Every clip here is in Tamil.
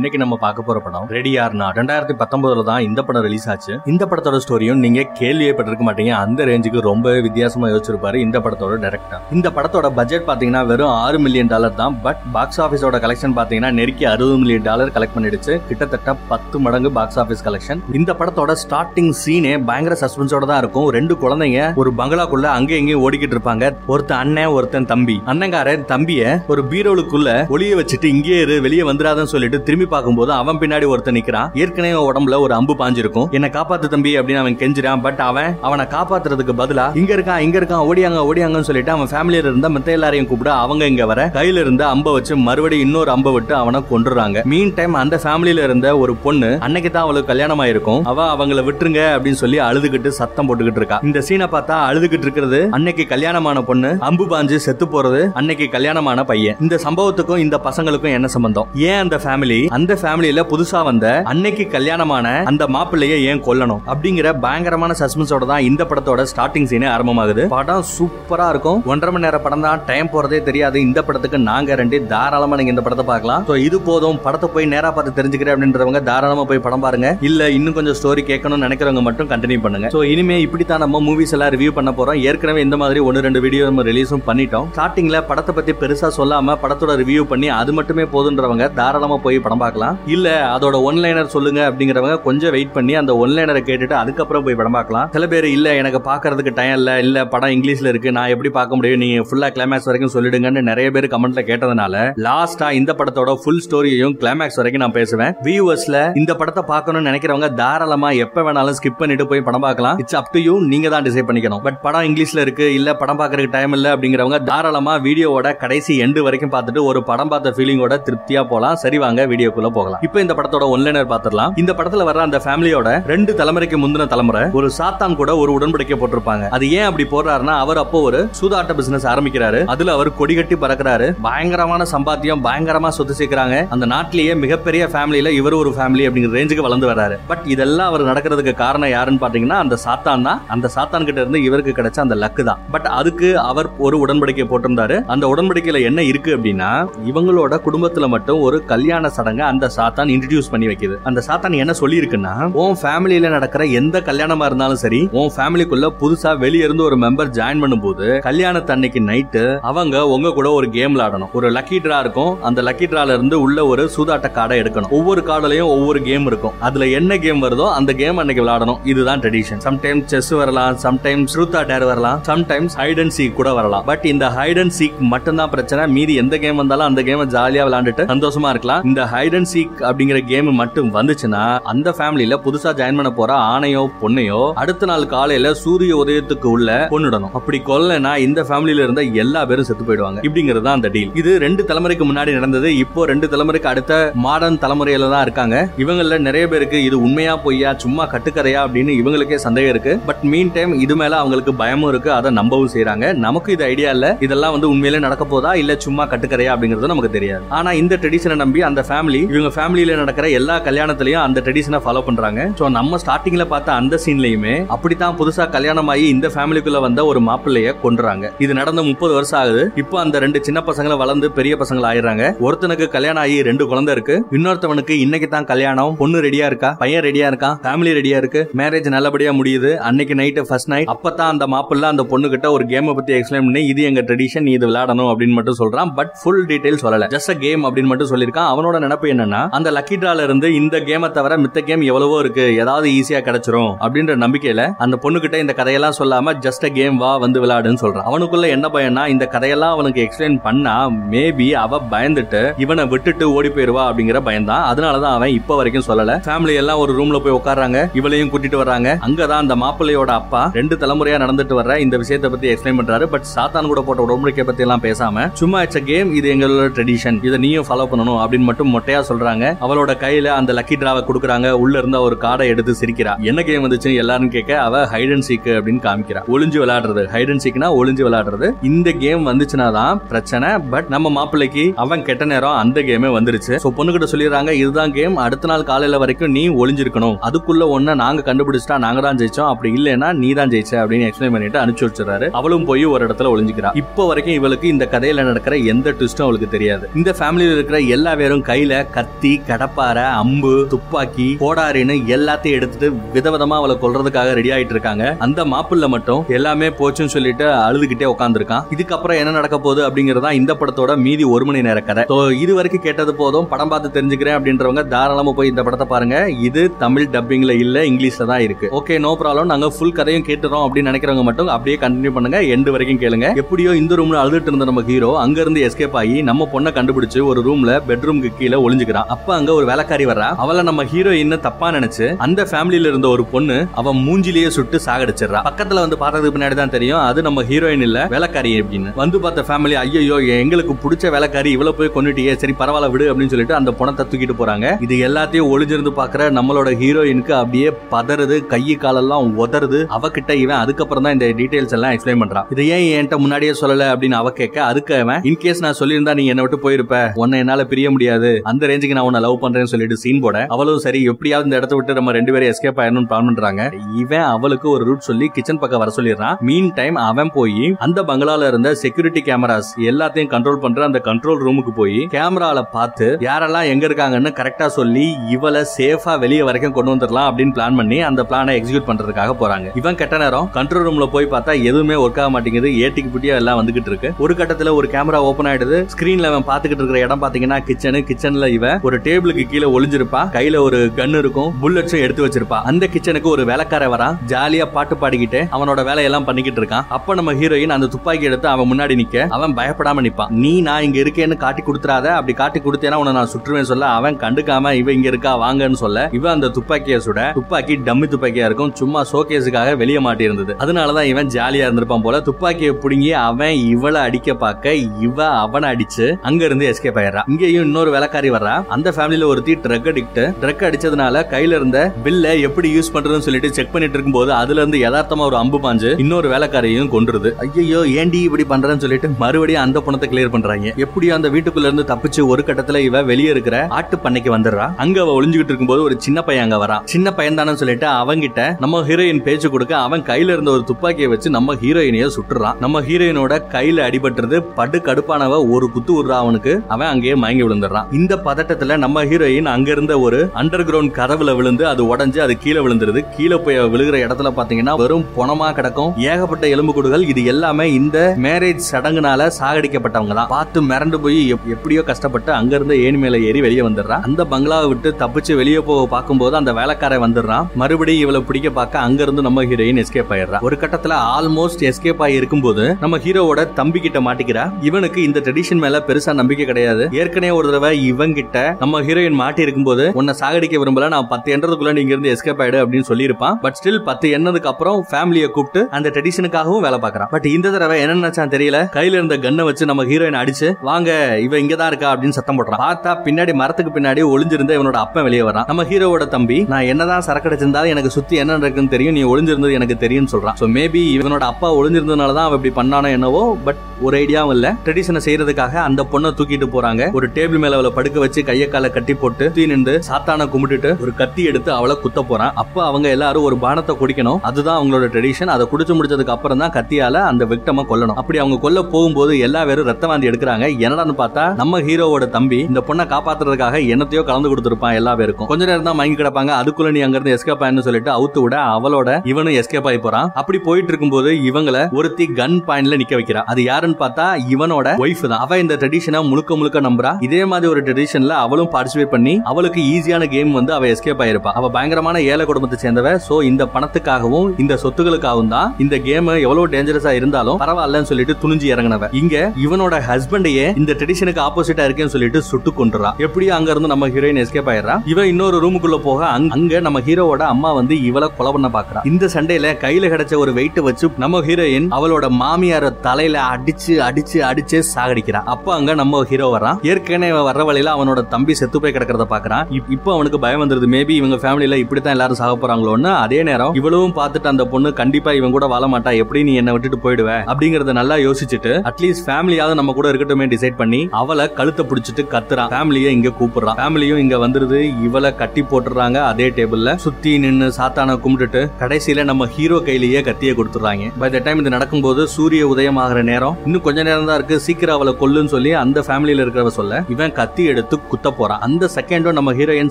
இன்னைக்கு நம்ம பார்க்க போற படம் ரெடி ஆர்னா ரெண்டாயிரத்தி பத்தொன்பதுல தான் இந்த படம் ரிலீஸ் ஆச்சு. இந்த படத்தோட ஸ்டோரியும் நீங்க கேள்விப்பட்டிருக்க மாட்டீங்க. அந்த ரேஞ்சுக்கு ரொம்ப வித்தியாசமா யோசிச்சிருப்பாரு இந்த படத்தோட டேரக்டர் இந்த படத்தோட பட்ஜெட் பாத்தீங்கன்னா வெறும் ஆறு மில்லியன் டாலர் தான். பட் பாக்ஸ் ஆபீஸோட கலெக்ஷன் பாத்தீங்கன்னா நெருக்கி அறுபது மில்லியன் டாலர் கலெக்ட் பண்ணிடுச்சு. கிட்டத்தட்ட பத்து மடங்கு பாக்ஸ் ஆபீஸ் கலெக்ஷன் இந்த படத்தோட ஸ்டார்டிங் சீனே பயங்கர சஸ்பென்ஸோட தான் இருக்கும். ரெண்டு குழந்தைங்க ஒரு பங்களாக்குள்ள அங்கே இங்கேயும் ஓடிக்கிட்டு இருப்பாங்க. ஒருத்தன் அண்ணன் ஒருத்தன் தம்பி. அண்ணங்காரன் தம்பிய ஒரு பீரோலுக்குள்ள ஒளிய வச்சுட்டு இங்கே இரு வெளியே வந்துடாதன்னு சொல்லிட்டு திரும்பி பார்க்கும்போது அவன் பின்னாடி ஒருத்தன் நிக்கிறான். ஏற்கனவே உடம்புல ஒரு அம்பு பாஞ்சிருக்கும். என்ன காப்பாத்து தம்பி அப்படின்னு அவன் கெஞ்சிரான் பட் அவன் அவனை காப்பாத்துறதுக்கு பதிலா இங்க இருக்கான் இங்க இருக்கான் ஓடியாங்க ஓடியாங்கன்னு சொல்லிட்டு அவன் ஃபேமிலியில இருந்த மத்த எல்லாரையும் கூப்பிட அவங்க இங்க வர கையில இருந்த அம்பை வச்சு மறுபடியும் இன்னொரு அம்பை விட்டு அவனை கொண்டுறாங்க மீன் டைம் அந்த ஃபேமிலியில இருந்த ஒரு பொண்ணு அன்னைக்கு தான் அவளுக்கு கல்யாணம் ஆயிருக்கும் அவ அவங்கள விட்டுருங்க அப்படின்னு சொல்லி அழுதுகிட்டு சத்தம் போட்டுக்கிட்டு இருக்கா. இந்த சீனை பார்த்தா அழுதுகிட்டு இருக்கிறது அன்னைக்கு கல்யாணமான பொண்ணு அம்பு பாஞ்சு செத்து போறது அன்னைக்கு கல்யாணமான பையன். இந்த சம்பவத்துக்கும் இந்த பசங்களுக்கும் என்ன சம்பந்தம்? ஏன் அந்த ஃபேமிலி அந்த ஃபேமிலியில புதுசா வந்த அன்னைக்கு கல்யாணமான அந்த மாப்பிள்ளைய ஏன் கொல்லணும் அப்படிங்கிற பயங்கரமான சஸ்பென்ஸோட தான் இந்த படத்தோட ஸ்டார்டிங் சீனே ஆரம்பமாகுது. படம் சூப்பரா இருக்கும். ஒன்றரை மணி நேர படம் தான். டைம் போறதே தெரியாது. இந்த படத்துக்கு நாங்க ரெண்டு தாராளமா நீங்க இந்த படத்தை பார்க்கலாம். ஸோ இது போதும். படத்தை போய் நேரா பார்த்து தெரிஞ்சுக்கிறேன் அப்படின்றவங்க தாராளமா போய் படம் பாருங்க. இல்ல இன்னும் கொஞ்சம் ஸ்டோரி கேட்கணும்னு நினைக்கிறவங்க மட்டும் கண்டினியூ பண்ணுங்க. சோ இனிமே இப்படித்தான் நம்ம மூவிஸ் எல்லாம் ரிவ்யூ பண்ண போறோம். ஏற்கனவே இந்த மாதிரி ஒன்னு ரெண்டு வீடியோ நம்ம ரிலீஸும் பண்ணிட்டோம். ஸ்டார்டிங்ல படத்தை பத்தி பெருசா சொல்லாம படத்தோட ரிவ்யூ பண்ணி அது மட்டுமே போதுன்றவங்க தாராளமா போய் படம் பார்க்கலாம். இல்ல அதோட ஒன் லைனர் சொல்லுங்க அப்படிங்கிறவங்க கொஞ்சம் வெயிட் பண்ணி அந்த ஒன் லைனரை கேட்டுட்டு அதுக்கப்புறம் போய் படம் பார்க்கலாம். சில பேர் இல்ல எனக்கு பாக்குறதுக்கு டைம் இல்ல இல்ல படம் இங்கிலீஷ்ல இருக்கு நான் எப்படி பார்க்க முடியும்? நீங்க ஃபுல்லா கிளைமேக்ஸ் வரைக்கும் சொல்லிடுங்கன்னு நிறைய பேர் கமெண்ட்ல கேட்டதுனால லாஸ்டா இந்த படத்தோட ஃபுல் ஸ்டோரியையும் கிளைமேக்ஸ் வரைக்கும் நான் பேசுவேன். வியூவர்ஸ்ல இந்த படத்தை பார்க்கணும்னு நினைக்கிறவங்க தாராளமா எப்ப வேணாலும் ஸ்கிப் பண்ணிட்டு போய் படம் பார்க்கலாம். இட்ஸ் அப் டு யூ நீங்க தான் டிசைட் பண்ணிக்கணும். பட் படம் இங்கிலீஷ்ல இருக்கு இல்ல படம் பார்க்கறதுக்கு டைம் இல்ல அப்படிங்கிறவங்க தாராளமா வீடியோவோட கடைசி எண்டு வரைக்கும் பார்த்துட்டு ஒரு படம் பார்த்த ஃபீலிங்கோட திருப்தியா போலாம். சரி வாங்க வீடியோக்குள்ள போகலாம். இப்போ இந்த படத்தோட ஒன்லைனர் பாத்திரலாம் இந்த படத்துல வர அந்த ஃபேமிலியோட ரெண்டு தலைமுறைக்கு முந்தின தலைமுறை ஒரு சாத்தான் கூட ஒரு உடன்படிக்கை போட்டிருப்பாங்க. அது ஏன் அப்படி போடுறாருன்னா அவர் அப்போ ஒரு சூதாட்ட பிசினஸ் ஆரம்பிக்கிறாரு. அதுல அவர் கொடி கட்டி பறக்கிறாரு. பயங்கரமான சம்பாத்தியம் பயங்கரமா சொத்து சேர்க்கிறாங்க. அந்த நாட்டிலேயே மிகப்பெரிய ஃபேமிலியில இவர் ஒரு ஃபேமிலி அப்படிங்கிற ரேஞ்சுக்கு வளர்ந்து வராரு பட் இதெல்லாம் அவர் நடக்கிறதுக்கு காரணம் யாருன்னு பாத்தீங்கன்னா அந்த சாத்தான் தான். அந்த சாத்தான் கிட்ட இருந்து இவருக்கு கிடைச்ச அந்த லக்கு தான். பட் அதுக்கு அவர் ஒரு உடன்படிக்கை போட்டிருந்தாரு. அந்த உடன்படிக்கையில என்ன இருக்கு அப்படின்னா இவங்களோட குடும்பத்துல மட்டும் ஒரு கல்யாண சடங்கு அந்த சாத்தான் இன்ட்ரடியூஸ் பண்ணி வைக்குது. அந்த சாத்தான் என்ன சொல்லியிருக்குன்னா உன் ஃபேமிலியில நடக்கிற எந்த கல்யாணமா இருந்தாலும் சரி உன் ஃபேமிலிக்குள்ள புதுசா வெளியே இருந்து ஒரு மெம்பர் ஜாயின் பண்ணும்போது கல்யாணத்தன்னைக்கு நைட்டு அவங்க உங்க கூட ஒரு கேம் விளாடணும் ஒரு லக்கி டிரா இருக்கும். அந்த லக்கி டிரால இருந்து உள்ள ஒரு சூதாட்ட கார்டை எடுக்கணும். ஒவ்வொரு கார்டுலயும் ஒவ்வொரு கேம் இருக்கும். அதுல என்ன கேம் வருதோ அந்த கேம் அன்னைக்கு விளாடணும் இதுதான் ட்ரெடிஷன் சம்டைம்ஸ் செஸ் வரலாம் சம்டைம்ஸ் ட்ரூத் டேர் வரலாம் சம்டைம்ஸ் ஹைட் அண்ட் சீக் கூட வரலாம். பட் இந்த ஹைட் அண்ட் சீக் மட்டும் தான் பிரச்சனை. மீதி எந்த கேம் வந்தாலும் அந்த கேம் ஜாலியா விளாண்டுட்டு சந்தோஷமா இருக்கலாம். இந்த ஹைட் அண்ட் சீக் அப்படிங்கிற கேம் மட்டும் வந்துச்சுன்னா அந்த ஃபேமிலியில புதுசா ஜாயின் பண்ண போற ஆணையோ பொண்ணையோ அடுத்த நாள் காலையில சூரிய உதயத்துக்கு உள்ள கொன்னுடணும். அப்படி கொல்லனா இந்த ஃபேமிலியில இருந்த எல்லா பேரும் செத்து போயிடுவாங்க. இப்படிங்கிறது தான் அந்த டீல் இது ரெண்டு தலைமுறைக்கு முன்னாடி நடந்தது. இப்போ ரெண்டு தலைமுறைக்கு அடுத்த மாடர்ன் தலைமுறையில தான் இருக்காங்க. இவங்கள நிறைய பேருக்கு இது உண்மையா பொய்யா சும்மா கட்டுக்கதையா அப்படின்னு இவங்களுக்கே சந்தேகம் இருக்கு. பட் மீன் டைம் இது மேல அவங்களுக்கு பயமும் இருக்கு. அதை நம்பவும் செய்யறாங்க நமக்கு இது ஐடியா இல்ல. இதெல்லாம் வந்து உண்மையிலே நடக்க போதா? இல்ல சும்மா கட்டுக்கதையா அப்படிங்கிறது நமக்கு தெரியாது. ஆனா இந்த ட்ரெடிஷனை நம்பி அந்த ஃபேமிலி இவங்க ஃபேமிலியில நடக்கிற எல்லா கல்யாணத்திலையும் அந்த ட்ரெடிஷனை ஃபாலோ பண்றாங்க. சோ நம்ம ஸ்டார்டிங்ல பார்த்த அந்த சீன்லயுமே அப்படித்தான் புதுசா கல்யாணம் ஆகி இந்த ஃபேமிலிக்குள்ள வந்த ஒரு மாப்பிள்ளைய கொன்றாங்க. இது நடந்த முப்பது வருஷம் ஆகுது. இப்போ அந்த ரெண்டு சின்ன பசங்களை வளர்ந்து பெரிய பசங்கள ஆயிடுறாங்க. ஒருத்தனுக்கு கல்யாணம் ஆகி ரெண்டு குழந்தை இருக்கு. இன்னொருத்தவனுக்கு இன்னைக்கு தான் கல்யாணம். பொண்ணு ரெடியா இருக்கா? பையன் ரெடியா இருக்கான். ஃபேமிலி ரெடியா இருக்கு. மேரேஜ் நல்லபடியா முடியுது. அன்னைக்கு நைட்டு ஃபர்ஸ்ட் நைட் அப்பதான் அந்த மாப்பிள்ள அந்த பொண்ணு கிட்ட ஒரு கேமை பத்தி எக்ஸ்பிளைன் பண்ணி இது எங்க ட்ரெடிஷன் நீ இது விளையாடணும் அப்படின்னு மட்டும் சொல்றான். பட் ஃபுல் டீடைல் சொல்லல. ஜஸ்ட் கேம் அப்படின்னு மட்டும் சொல்லியிருக்கான். அவனோட நினைப்பு என்னன்னா அந்த லக்கி டிரால இருந்து இந்த கேமை தவிர மித்த கேம் எவ்வளவோ இருக்கு ஏதாவது ஈஸியா கிடைச்சிரும் அப்படின்ற நம்பிக்கையில அந்த பொண்ணு கிட்ட இந்த கதையெல்லாம் சொல்லாம ஜஸ்ட் கேம் வா வந்து விளையாடுன்னு சொல்றான். அவனுக்குள்ள என்ன பயம்னா இந்த கதையெல்லாம் அவனுக்கு எக்ஸ்பிளைன் பண்ணா மேபி அவ பயந்துட்டு இவனை விட்டுட்டு ஓடி போயிருவா அப்படிங்கிற பயம்தான். அதனாலதான் அவன் இப்ப வரைக்கும் சொல்லல. ஃபேமிலி எல்லாம் ஒரு ரூம்ல போய் உட்கார்றாங்க இவளையும் கூட்டிட்டு வர்றாங்க. அங்கதான் அந்த மாப்பிள்ளையோட அப்பா ரெண்டு தலைமுறையா நடந்துட்டு வர்ற இந்த விஷயத்தை பத்தி எக்ஸ்பிளைன் பண்றாரு. பட் சாத்தான் கூட போட்ட உடம்புடிக்கை பத்தி எல்லாம் பேசாம சும்மா இட்ஸ் கேம் இது எங்களோட ட்ரெடிஷன் இதை நீயும் ஃபாலோ பண்ணணும். அப்படின்னு மட்டும் மொட்டையா சொல்றாங்க. அவளோட கையில அந்த லக்கி டிராவை கொடுக்குறாங்க. உள்ள இருந்து ஒரு கார்டை எடுத்து சிரிக்கிறா. என்ன கேம் வந்துச்சுன்னு எல்லாரும் கேட்க அவ ஹைட் அண்ட் சீக் அப்படின்னு காமிக்கிறா. ஒளிஞ்சு விளையாடுறது. ஹைட் அண்ட் சீக்னா ஒளிஞ்சு விளையாடுறது. இந்த கேம் வந்துச்சுன்னா தான் பிரச்சனை. பட் நம்ம மாப்பிள்ளைக்கு அவன் கெட்ட நேரம் அந்த கேமே வந்துருச்சு. சோ பொண்ணுகிட்ட சொல்லிடுறாங்க இதுதான் கேம் அடுத்த நாள் காலையில வரைக்கும் நீ ஒளிஞ்சிருக்கணும். அதுக்குள்ள ஒன்ன நாங்க கண்டுபிடிச்சிட்டா நாங்க தான் ஜெயிச்சோம். அப்படி இல்லைன்னா நீ தான் ஜெயிச்ச அப்படின்னு எக்ஸ்பிளைன் பண்ணிட்டு அனுப்பிச்சு வச்சிடறாரு. அவளும் போய் ஒரு இடத்துல ஒளிஞ்சிக்கிறா. இப்போ வரைக்கும் இவளுக்கு இந்த கதையில நடக்கிற எந்த ட்விஸ்டும் அவளுக்கு தெரியாது. இந்த ஃபேமிலியில இருக்கிற எல்லா பேரும் கையில கத்தி கடப்பாரை அம்பு துப்பாக்கி கோடாரின்னு எல்லாத்தையும் எடுத்துட்டு விதவிதமா அவளை கொல்றதுக்காக ரெடி ஆயிட்டு இருக்காங்க. அந்த மாப்பிள்ள மட்டும் எல்லாமே போச்சுன்னு சொல்லிட்டு அழுதுகிட்டே உட்காந்துருக்கான் இதுக்கப்புறம் என்ன நடக்க போகுது அப்படிங்கறதா இந்த படத்தோட மீதி ஒரு மணி நேர கதை. இது வரைக்கும் கேட்டது போதும். படம் பார்த்து தெரிஞ்சுக்கிறேன் அப்படின்றவங்க தாராளமா போய் இந்த படத்தை பாருங்க. இது தமிழ் டப்பிங்ல இல்ல இங்கிலீஷ்ல தான் இருக்கு. ஓகே நோ ப்ராப்ளம் நாங்க ஃபுல் கதையும் கேட்டுறோம் அப்படின்னு நினைக்கிறவங்க மட்டும் அப்படியே கண்டினியூ பண்ணுங்க. எண்டு வரைக்கும் கேளுங்க. எப்படியோ இந்த ரூம்ல அழுதுட்டு இருந்த நம்ம ஹீரோ அங்க இருந்து எஸ்கேப் ஆகி நம்ம பொண்ணை கண்டுபிடிச்சு ஒரு ரூம்ல பெட்ரூம்க்கு கீழே புரிஞ்சுக்கிறான். அப்ப அங்க ஒரு வேலைக்காரி வர்றா. அவளை நம்ம ஹீரோயின் தப்பா நினைச்சு அந்த ஃபேமிலியில இருந்த ஒரு பொண்ணு அவன் மூஞ்சிலேயே சுட்டு சாகடிச்சிடறா. பக்கத்துல வந்து பார்த்ததுக்கு பின்னாடி தான் தெரியும் அது நம்ம ஹீரோயின் இல்ல வேலைக்காரி அப்படின்னு. வந்து பார்த்த ஃபேமிலி ஐயோ எங்களுக்கு பிடிச்ச வேலைக்காரி இவ்வளவு போய் கொண்டுட்டியே சரி பரவாயில்ல விடு அப்படின்னு சொல்லிட்டு அந்த பணத்தை தூக்கிட்டு போறாங்க. இது எல்லாத்தையும் ஒளிஞ்சிருந்து பாக்குற நம்மளோட ஹீரோயினுக்கு அப்படியே பதறுது கை காலெல்லாம் உதறது. அவகிட்ட இவன் அதுக்கப்புறம் தான் இந்த டீடைல்ஸ் எல்லாம் எக்ஸ்பிளைன் பண்றான். இது ஏன் என்கிட்ட முன்னாடியே சொல்லல அப்படின்னு அவ கேட்க அதுக்கு அவன் இன்கேஸ் நான் சொல்லியிருந்தா நீ என்னை விட்டு போயிருப்ப. உன்னை என்னால பிரிய முடியாது. அந்த ரேஞ்சுக்கு நான் உன்னை லவ் பண்றேன்னு சொல்லிட்டு சீன் போட அவளும் சரி எப்படியாவது இந்த இடத்த விட்டு நம்ம ரெண்டு பேரும் எஸ்கேப் ஆயிடணும்னு பிளான் பண்றாங்க. இவன் அவளுக்கு ஒரு ரூட் சொல்லி கிச்சன் பக்கம் வர சொல்லிடுறான். மீன் டைம் அவன் போய் அந்த பங்களால இருந்த செக்யூரிட்டி கேமராஸ் எல்லாத்தையும் கண்ட்ரோல் பண்ற அந்த கண்ட்ரோல் ரூமுக்கு போய் கேமரால பார்த்து யாரெல்லாம் எங்க இருக்காங்கன்னு கரெக்டா சொல்லி இவளை சேஃபா வெளியே வரைக்கும் கொண்டு வந்துடலாம் அப்படின்னு பிளான் பண்ணி அந்த பிளானை எக்ஸிக்யூட் பண்றதுக்காக போறாங்க. இவன் கெட்ட நேரம் கண்ட்ரோல் ரூம்ல போய் பார்த்தா எதுவுமே ஒர்க் ஆக மாட்டேங்குது. ஏட்டிக்கு புட்டியா எல்லாம் வந்துகிட்டு இருக்கு. ஒரு கட்டத்துல ஒரு கேமரா ஓபன் ஆயிடுது. ஸ்கிரீன்ல அவன் பாத்துக்கிட்டு இருக்கிற இடம் பாத்தீங்கன்னா கிச்சனு கிச்சன்ல இவன் ஒரு டேபிளுக்கு கீழே ஒளிஞ்சிருப்பா. கையில ஒரு கன் இருக்கும். புல்லட்ஸும் எடுத்து வச்சிருப்பா. அந்த கிச்சனுக்கு ஒரு வேலைக்கார வரான் ஜாலியா பாட்டு பாடிக்கிட்டு அவனோட வேலையெல்லாம் பண்ணிக்கிட்டு இருக்கான். அப்ப நம்ம ஹீரோயின் அந்த துப்பாக்கி எடுத்து அவன் முன்னாடி நிக்க. அவன் பயப்படாம நிப்பான் நீ நான் இங்க இருக்கேன்னு காட்டி கொடுத்துறாத. அப்படி காட்டி கொடுத்தேன்னா உன்னை நான் சுற்றுவேன் சொல்ல அவன் கண்டுக்காம இவ இங்க இருக்கா வாங்கன்னு சொல்ல இவன் அந்த துப்பாக்கியை சுட துப்பாக்கி டம்மி துப்பாக்கியா இருக்கும். சும்மா ஷோகேஸுக்காக வெளியே மாட்டி இருந்தது அதனாலதான் இவன் ஜாலியா இருந்திருப்பான் போல துப்பாக்கியை புடுங்கி அவன் இவளை அடிக்க பார்க்க இவ அவனை அடிச்சு அங்க இருந்து எஸ்கேப் ஆயிடுறான் இங்கேயும் இன்னொரு வேலைக்காரி வர்றா? அந்த ஃபேமிலியில ஒருத்தி ட்ரக் அடிக்ட் ட்ரக் அடிச்சதுனால கையில இருந்த பில்ல எப்படி யூஸ் பண்றதுன்னு சொல்லிட்டு செக் பண்ணிட்டு இருக்கும்போது அதுல இருந்து யதார்த்தமா ஒரு அம்பு பாஞ்சு இன்னொரு வேலைக்காரையும் கொண்டுருது ஐயோ ஏண்டி இப்படி பண்றேன்னு சொல்லிட்டு மறுபடியும் அந்த பணத்தை கிளியர் பண்றாங்க. எப்படியோ அந்த வீட்டுக்குள்ள இருந்து தப்பிச்சு ஒரு கட்டத்துல இவ வெளியே இருக்கிற ஆட்டு பண்ணைக்கு வந்துடுறா. அங்க அவ ஒளிஞ்சுகிட்டு இருக்கும்போது ஒரு சின்ன பையன் அங்க வரான். சின்ன பையன் தானே சொல்லிட்டு அவங்கிட்ட நம்ம ஹீரோயின் பேச்சு கொடுக்க அவன் கையில இருந்த ஒரு துப்பாக்கியை வச்சு நம்ம ஹீரோயினைய சுட்டுறான். நம்ம ஹீரோயினோட கையில அடிபட்டுறது படு கடுப்பானவ ஒரு குத்து விடுறா அவனுக்கு. அவன் அங்கேயே மயங்கி விழுந்துடுறான். இந்த பதட்டத்துல நம்ம ஹீரோயின் அங்க இருந்த ஒரு அண்டர் கிரவுண்ட் கதவுல விழுந்து அது உடஞ்சு அது கீழே விழுந்துருது. கீழே போய் விழுகிற இடத்துல பாத்தீங்கன்னா வெறும் பொணமா கிடக்கும். ஏகப்பட்ட எலும்புக்கூடுகள் இது எல்லாமே இந்த மேரேஜ் சடங்குனால சாகடிக்கப்பட்டவங்க தான். பார்த்து மிரண்டு போய் எப்படியோ கஷ்டப்பட்டு அங்க இருந்த ஏணி மேல ஏறி வெளியே வந்துடுறான் அந்த பங்களாவை விட்டு தப்பிச்சு வெளியே போக பார்க்கும்போது அந்த வேலைக்காரன் வந்துடுறான். மறுபடியும் இவளை பிடிக்க பார்க்க அங்க இருந்து நம்ம ஹீரோயின் எஸ்கேப் ஆயிடுறா. ஒரு கட்டத்துல ஆல்மோஸ்ட் எஸ்கேப் ஆகி இருக்கும்போது நம்ம ஹீரோவோட தம்பி கிட்ட மாட்டிக்கிறா. இவனுக்கு இந்த ட்ரெடிஷன் மேல பெருசா நம்பிக்கை கிடையாது. ஏற்கனவே ஒரு தடவை இவங்க கிட்ட நம்ம ஹீரோயின் மாட்டி இருக்கும்போது உன்னை சாகடிக்க விரும்பல நான் பத்து எண்ணதுக்குள்ள நீங்க இருந்து எஸ்கேப் ஆயிடு அப்படின்னு சொல்லியிருப்பான். பட் ஸ்டில் பத்து எண்ணதுக்கு அப்புறம் ஃபேமிலியை கூப்பிட்டு அந்த ட்ரெடிஷனுக்காகவும் வேலை பார்க்கறான். பட் இந்த தடவை என்ன நினைச்சான் தெரியல? கையில இருந்த கன்னை வச்சு நம்ம ஹீரோயின் அடிச்சு வாங்க இவ இங்கதான் இருக்கா? அப்படின்னு சத்தம் போடுறான். பார்த்தா பின்னாடி மரத்துக்கு பின்னாடி ஒளிஞ்சிருந்த இவனோட அப்பன் வெளியே வரான் நம்ம ஹீரோவோட தம்பி நான் என்னதான் சரக்கு அடிச்சிருந்தாலும் எனக்கு சுத்தி என்ன நடக்குன்னு தெரியும் நீ ஒளிஞ்சிருந்தது எனக்கு தெரியும்னு சொல்றான். சோ மேபி இவனோட அப்பா ஒளிஞ்சிருந்ததுனால தான் அவன் இப்படி பண்ணானோ என்னவோ பட் ஒரு ஐடியாவும் இல்ல. ட்ரெடிஷனை செய்யறதுக்காக அந்த பொண்ணை தூக்கிட்டு போறாங்க. ஒரு டேபிள் மேல அவளை படுக்க வச்சு கைய காலை கட்டி போட்டு சுத்தி நின்று சாத்தான கும்பிட்டுட்டு ஒரு கத்தி எடுத்து அவளை குத்த போறான். அப்ப அவங்க எல்லாரும் ஒரு பானத்தை குடிக்கணும். அதுதான் அவங்களோட ட்ரெடிஷன் அதை குடிச்சு முடிச்சதுக்கு அப்புறம் தான் கத்தியால அந்த விக்டமா கொல்லணும். அப்படி அவங்க கொல்ல போகும்போது எல்லா பேரும் ரத்த வாந்தி எடுக்கிறாங்க. என்னடான்னு பார்த்தா நம்ம ஹீரோவோட தம்பி இந்த பொண்ணை காப்பாத்துறதுக்காக என்னத்தையோ கலந்து கொடுத்துருப்பான் எல்லா பேருக்கும். கொஞ்ச நேரம் தான் மயங்கி கிடப்பாங்க. அதுக்குள்ள நீ அங்க இருந்து எஸ்கேப் ஆயின்னு சொல்லிட்டு அவுத்து விட அவளோட இவனும் எஸ்கேப் ஆகி போறான். அப்படி போயிட்டு இருக்கும்போது இவங்களை ஒருத்தி கன் பாயிண்ட்ல நிக்க வைக்கிறா. அது யாருன்னு பார்த்தா இவனோட ஒய்ஃப் தான். அவ இந்த ட்ரெடிஷனை முழுக்க முழுக்க நம்புறா. இதே மாதிரி ஒரு ட்ரெடிஷன் ட்ரெடிஷன்ல அவளும் பார்ட்டிசிபேட் பண்ணி அவளுக்கு ஈஸியான கேம் வந்து அவ எஸ்கேப் ஆயிருப்பா. அவ பயங்கரமான ஏழை குடும்பத்தை சேர்ந்தவ சோ இந்த பணத்துக்காகவும் இந்த சொத்துக்களுக்காகவும் தான் இந்த கேம் எவ்வளவு டேஞ்சரஸா இருந்தாலும் பரவாயில்லன்னு சொல்லிட்டு துணிஞ்சு இறங்கினவ. இங்க இவனோட ஹஸ்பண்டையே இந்த ட்ரெடிஷனுக்கு ஆப்போசிட்டா இருக்கேன்னு சொல்லிட்டு சுட்டு கொண்டுறா எப்படியும் அங்க இருந்து நம்ம ஹீரோயின் எஸ்கேப் ஆயிடுறா. இவன் இன்னொரு ரூமுக்குள்ள போக அங்க- அங்க நம்ம ஹீரோவோட அம்மா வந்து இவளை கொலை பண்ண பாக்குறா. இந்த சண்டையில கையில கிடைச்ச ஒரு வெயிட் வச்சு நம்ம ஹீரோயின் அவளோட மாமியார தலையில அடிச்சு அடிச்சு அடிச்சு சாகடிக்கிறா. அப்ப அங்க நம்ம ஹீரோ வரான் ஏற்கனவே வர வர்ற வழியில அவனோட தம்பி செத்து போய் கிடக்கிறத பாக்குறான். இப்போ அவனுக்கு பயம் வந்துருது. மேபி இவங்க ஃபேமிலியில இப்படித்தான் எல்லாரும் சாக போறாங்களோன்னு அதே நேரம் இவளும் பார்த்துட்டு அந்த பொண்ணு கண்டிப்பா இவன் கூட வாழ மாட்டா. எப்படி நீ என்ன விட்டுட்டு போயிடுவ? அப்படிங்கறத நல்லா யோசிச்சுட்டு அட்லீஸ்ட் ஃபேமிலியாவது நம்ம கூட இருக்கட்டுமே டிசைட் பண்ணி அவளை கழுத்தை பிடிச்சிட்டு கத்துறான். ஃபேமிலியை இங்க கூப்பிடுறான். ஃபேமிலியும் இங்க வந்துருது. இவளை கட்டி போட்டுறாங்க அதே டேபிள்ல சுத்தி நின்னு சாத்தான கும்பிட்டுட்டு கடைசியில நம்ம ஹீரோ கையிலேயே கத்தியை கொடுத்துறாங்க பை த டைம் இது நடக்கும்போது சூரிய உதயம் ஆகிற நேரம். இன்னும் கொஞ்ச நேரம் தான் இருக்கு. சீக்கிரம் அவளை கொல்லுன்னு சொல்லி அந்த ஃபேமிலியில இருக்கிறவ சொல்ல. இவன் கத்தி எடுத்து குத்த போறான் அந்த செகண்டும் நம்ம ஹீரோயின்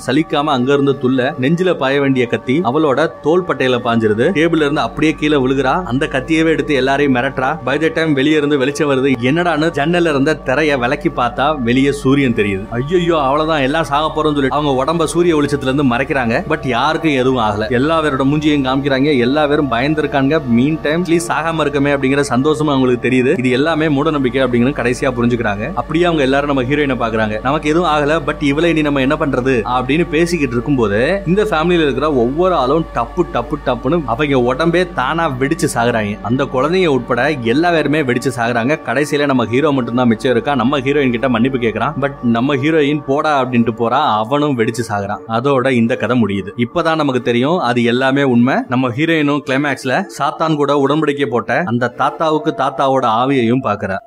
சலிக்காம அங்க இருந்து துள்ள நெஞ்சில பாய வேண்டிய கத்தி அவளோட தோல் பட்டையில பாஞ்சிருது. டேபிள் இருந்து அப்படியே கீழே விழுகிறா. அந்த கத்தியவே எடுத்து எல்லாரையும் மிரட்டுறா. பை த டைம் வெளியே இருந்து வெளிச்சம் வருது. என்னடான்னு ஜன்னல்ல இருந்த திரைய விலக்கி பார்த்தா வெளியே சூரியன் தெரியுது. ஐயோ அவ்வளவுதான் எல்லாம் சாக போறோம்னு சொல்லி அவங்க உடம்ப சூரிய வெளிச்சத்துல இருந்து மறைக்கிறாங்க. பட் யாருக்கும் எதுவும் ஆகல. எல்லா பேரோட மூஞ்சியும் காமிக்கிறாங்க. எல்லா பேரும் பயந்துருக்காங்க. மீன் டைம் ப்ளீஸ் ஆகாம இருக்கமே அப்படிங்கிற சந்தோஷமா அவங்களுக்கு தெரியுது. இது எல்லாமே மூட நம்பிக்கை அப்படிங்கிற கடைசியா புரிஞ்சுக்கிறாங்க. அப்படியே அவங்க எல்லாரும் நம்ம ஹீரோயினை பாக்குறாங்க நமக்கு எதுவும் ஆகல பட் இவளை இனி நம்ம என்ன பண்றது அப்படின்னு பேசிக்கிட்டு இருக்கும்போது இந்த ஃபேமிலியில இருக்கிற ஒவ்வொரு ஆளும் டப்பு டப்பு டப்புன்னு அவங்க உடம்பே தானா வெடிச்சு சாகுறாங்க. அந்த குழந்தைங்க உட்பட எல்லா பேருமே வெடிச்சு சாகுறாங்க. கடைசியில நம்ம ஹீரோ மட்டும் தான் மிச்சம் இருக்கா? நம்ம ஹீரோயின் கிட்ட மன்னிப்பு கேட்கறான் பட் நம்ம ஹீரோயின் போடா அப்படின்ட்டு போறா அவனும் வெடிச்சு சாகுறான். அதோட இந்த கதை முடியுது. இப்பதான் நமக்கு தெரியும் அது எல்லாமே உண்மை. நம்ம ஹீரோயினும் கிளைமேக்ஸ்ல சாத்தான் கூட உடன்படிக்கை போட்ட அந்த தாத்தாவுக்கு தாத்தாவோட ஆவியையும் பாக்குறா